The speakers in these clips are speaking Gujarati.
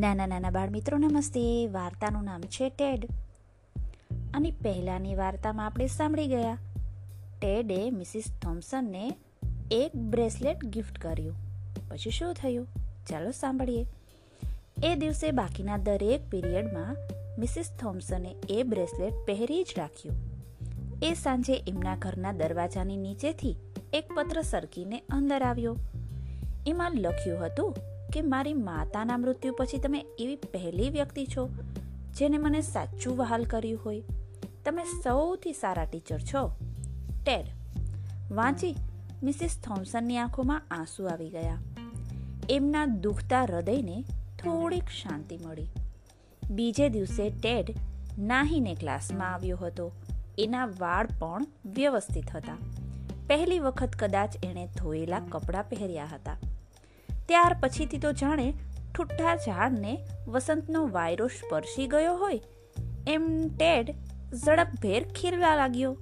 નાના નાના બાળ મિત્રો નમસ્તે વાર્તાનું નામ છે ટેડ. અને પહેલાંની વાર્તામાં આપણે સાંભળી ગયા. ટેડે મિસિસ થોમ્સનને એક બ્રેસલેટ ગિફ્ટ કર્યું. પછી શું થયું? ચાલો સાંભળીએ. એ દિવસે બાકીના દરેક પીરિયડમાં મિસિસ થોમ્સને એ બ્રેસલેટ પહેરી જ રાખ્યું. એ સાંજે એમના ઘરના દરવાજાની નીચેથી એક પત્ર સરકીને અંદર આવ્યો. એમાં લખ્યું હતું કે મારી માતાના મૃત્યુ પછી તમે એવી પહેલી વ્યક્તિ છો જેને મને સાચું વહાલ કર્યું હોય? તમે સૌથી સારા ટીચર છો. ટેડ. વાંચી મિસિસ થોમ્સનની આંખોમાં આંસુ આવી ગયા. એમના દુખતા હૃદયને થોડીક શાંતિ મળી. બીજે દિવસે ટેડ નાહીને ક્લાસમાં આવ્યો હતો. એના વાળ પણ વ્યવસ્થિત હતા. પહેલી વખત કદાચ એણે ધોયેલા કપડાં પહેર્યા હતા. ત્યાર પછીથી તો જાણે ઠુઠ્ઠા ઝાડને વસંતનો વાયરો સ્પર્શી ગયો હોય. એમ ટેડ ઝડપભેર ખીરવા લાગ્યો.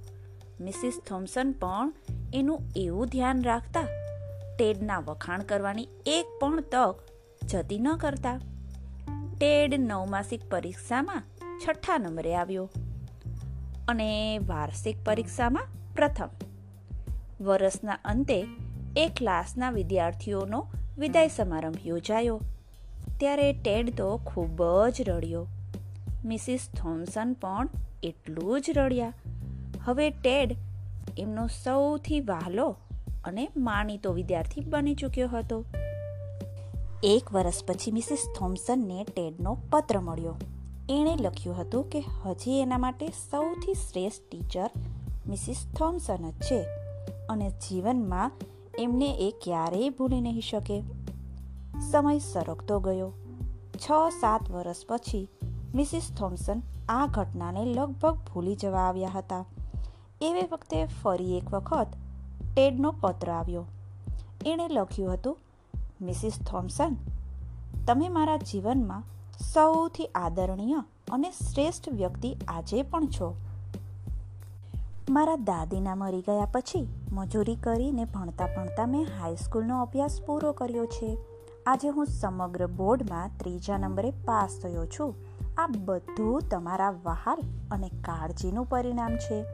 મિસિસ થોમ્સન પણ એનું એવું ધ્યાન રાખતા ટેડના વખાણ કરવાની એક પણ તક જતી ન કરતા. ટેડ નવમાસિક પરીક્ષામાં છઠ્ઠા નંબરે આવ્યો અને વાર્ષિક પરીક્ષામાં પ્રથમ. વર્ષના અંતે એ ક્લાસના વિદ્યાર્થીઓનો વિદાય સમારંભ યોજાયો. ત્યારે ટેડ તો ખૂબ જ રડ્યો. મિસિસ થોમ્સન પણ એટલું જ રડ્યા. હવે ટેડ એમનો સૌથી વહાલો અને માનીતો વિદ્યાર્થી બની ચૂક્યો હતો. એક વર્ષ પછી મિસિસ થોમ્સનને ટેડનો પત્ર મળ્યો. એણે લખ્યું હતું કે હજી એના માટે સૌથી શ્રેષ્ઠ ટીચર મિસિસ થોમ્સન જ છે અને જીવનમાં એમને એ ક્યારેય ભૂલી નહીં શકે. સમય સરકતો ગયો. છ, સાત વર્ષ પછી મિસિસ થોમ્સન આ ઘટનાને લગભગ ભૂલી જવા આવ્યા હતા. એવી વખતે ફરી એક વખત ટેડનો પત્ર આવ્યો. એણે લખ્યું હતું, મિસિસ થોમ્સન તમે મારા જીવનમાં સૌથી આદરણીય અને શ્રેષ્ઠ વ્યક્તિ આજે પણ છો. મારા દાદીના મરી ગયા પછી મજૂરી કરીને ભણતા ભણતા મેં હાઈસ્કૂલનો અભ્યાસ પૂરો કર્યો છે. આજે હું સમગ્ર બોર્ડમાં ત્રીજા નંબરે પાસ થયો છું. આ બધું તમારા વહાલ અને કાળજીનું પરિણામ છે.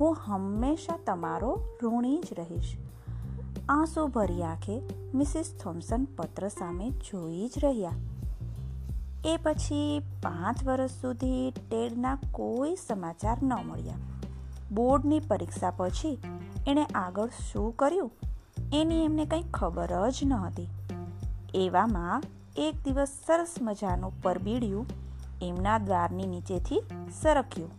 હું હંમેશા તમારો ઋણી જ રહીશ. આંસુ ભરી આંખે મિસિસ થોમ્સન પત્ર સામે જોઈ જ રહ્યા. એ પછી પાંચ વર્ષ સુધી ટેડના કોઈ સમાચાર ન મળ્યા. બોર્ડની પરીક્ષા પછી એણે આગળ શું કર્યું? એની એમને કંઈ ખબર જ ન હતી એવામાં એક દિવસ સરસ મજાનું પરબીડિયું એમના દ્વારની નીચેથી સરક્યું.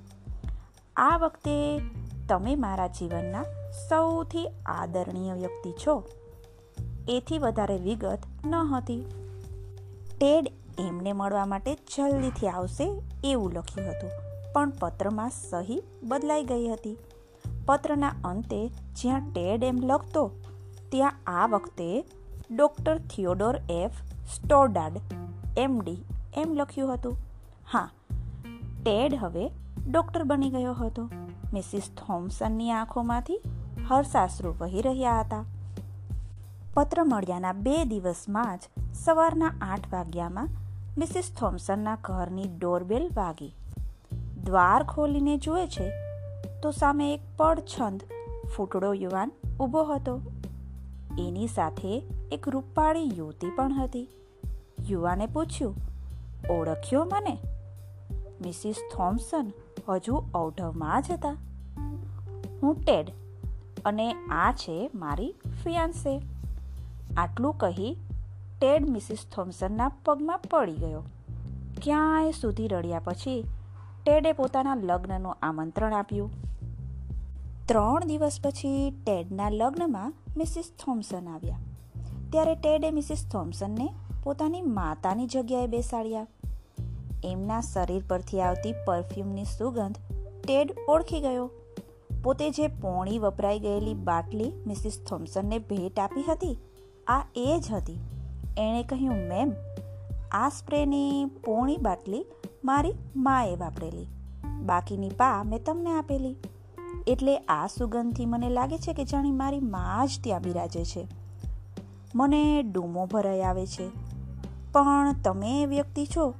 આ વખતે તમે મારા જીવનના સૌથી આદરણીય વ્યક્તિ છો. એથી વધારે વિગત ન હતી. ટેડ એમને મળવા માટે જલ્દીથી આવશે એવું લખ્યું હતું. પણ પત્રમાં સહી બદલાઈ ગઈ હતી. પત્રના અંતે જ્યાં ટેડ એમ લખતો, ત્યાં આ વખતે doctor Theodore F. Stoddard MD એમ લખ્યું હતું. હા, ટેડ હવે ડૉક્ટર બની ગયો હતો. મિસિસ થોમ્સનની આંખોમાંથી હર્ષાશ્રુ વહી રહ્યા હતા. પત્ર મળ્યાના બે દિવસમાં જ સવારના આઠ વાગ્યામાં મિસિસ થોમ્સનના ઘરની ડોરબેલ વાગી. દ્વાર ખોલીને જુએ છે, તો સામે એક પડછંદ ફૂટડો યુવાન ઊભો હતો. એની સાથે એક રૂપાળી યુવતી પણ હતી. યુવાને પૂછ્યું, ઓળખ્યો મને? મિસિસ થોમ્સન હજુ ઔઢવમાં જ હતા. હું ટેડ અને આ છે મારી ફિયાન્સે. આટલું કહી ટેડ મિસિસ થોમ્સનના પગમાં પડી ગયો. ક્યાંય સુધી રડ્યા પછી ટેડે પોતાના લગ્નનું આમંત્રણ આપ્યું. ત્રણ દિવસ પછી ટેડના લગ્નમાં મિસિસ થોમ્સન આવ્યા. ત્યારે ટેડે મિસિસ થોમ્સનને પોતાની માતાની જગ્યાએ બેસાડ્યા. એમના શરીર પરથી આવતી પરફ્યુમની સુગંધ ટેડ ઓળખી ગયો. પોતે જે પોણી વપરાઈ ગયેલી બાટલી મિસિસ થોમ્સનને ભેટ આપી હતી, આ એ જ હતી. એણે કહ્યું, મેમ, આ સ્પ્રેની પોણી બાટલી મારી માએ વાપરેલી. બાકીની પા મેં તમને આપેલી. એટલે આ સુગંધથી મને લાગે છે કે જાણે મારી મા જ ત્યાં બિરાજે છે. મને ડૂમો ભરાઈ આવે છે. પણ તમે એ વ્યક્તિ છો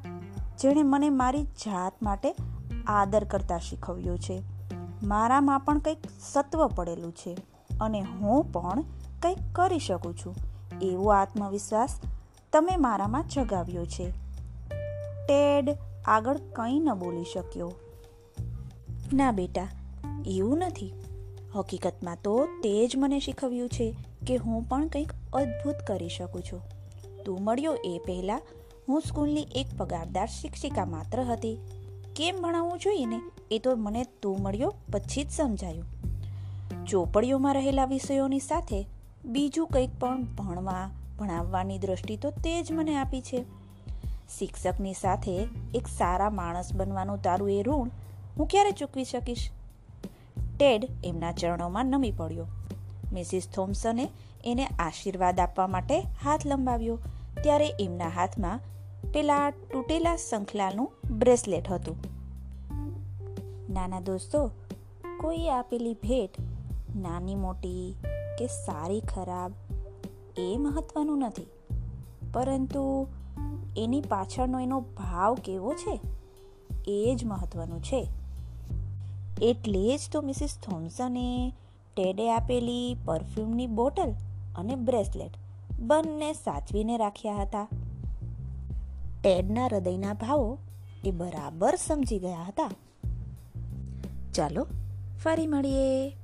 જેણે મને મારી જાત માટે આદર કરતા શીખવ્યો છે. મારામાં પણ કંઈક સત્વ પડેલું છે અને હું પણ કંઈક કરી શકું છું. એવો આત્મવિશ્વાસ તમે મારામાં જગાવ્યો છે. ટેડ આગળ કંઈ ન બોલી શક્યો. ના બેટા, એવું નથી. હકીકતમાં તો તે જ મને શીખવ્યું છે કે હું પણ કંઈક અદ્ભુત કરી શકું છું. તું મળ્યો એ પહેલાં, હું સ્કૂલની એક પગારદાર શિક્ષિકા માત્ર હતી. કેમ ભણાવવું જોઈએ ને એ તો મને તું મળ્યો પછી જ સમજાયું. ચોપડીઓમાં રહેલા વિષયોની સાથે બીજું કંઈક પણ ભણવા, ભણાવવાની દ્રષ્ટિ તો તે જ મને આપી છે. શિક્ષકની સાથે એક સારા માણસ બનવાનું તારું એ ઋણ હું ક્યારે ચૂકવી શકીશ? ટેડ એમના ચરણોમાં નમી પડ્યો. મિસિસ થોમ્સને એને આશીર્વાદ આપવા માટે હાથ લંબાવ્યો. ત્યારે એમના હાથમાં પેલા તૂટેલા શંખલાનું બ્રેસલેટ હતું. નાના દોસ્તો, કોઈ આપેલી ભેટ, નાની મોટી કે સારી ખરાબ, એ મહત્વનું નથી. પરંતુ એની પાછળનો એનો ભાવ કેવો છે? એ જ મહત્વનું છે. એટલે જ તો મિસિસ થોમ્સને ટેડે આપેલી પરફ્યુમની બોટલ અને બ્રેસલેટ બંને સાચવીને રાખ્યા હતા. ટેડના હૃદયના ભાવો એ બરાબર સમજી ગયા હતા. ચાલો, ફરી મળીએ.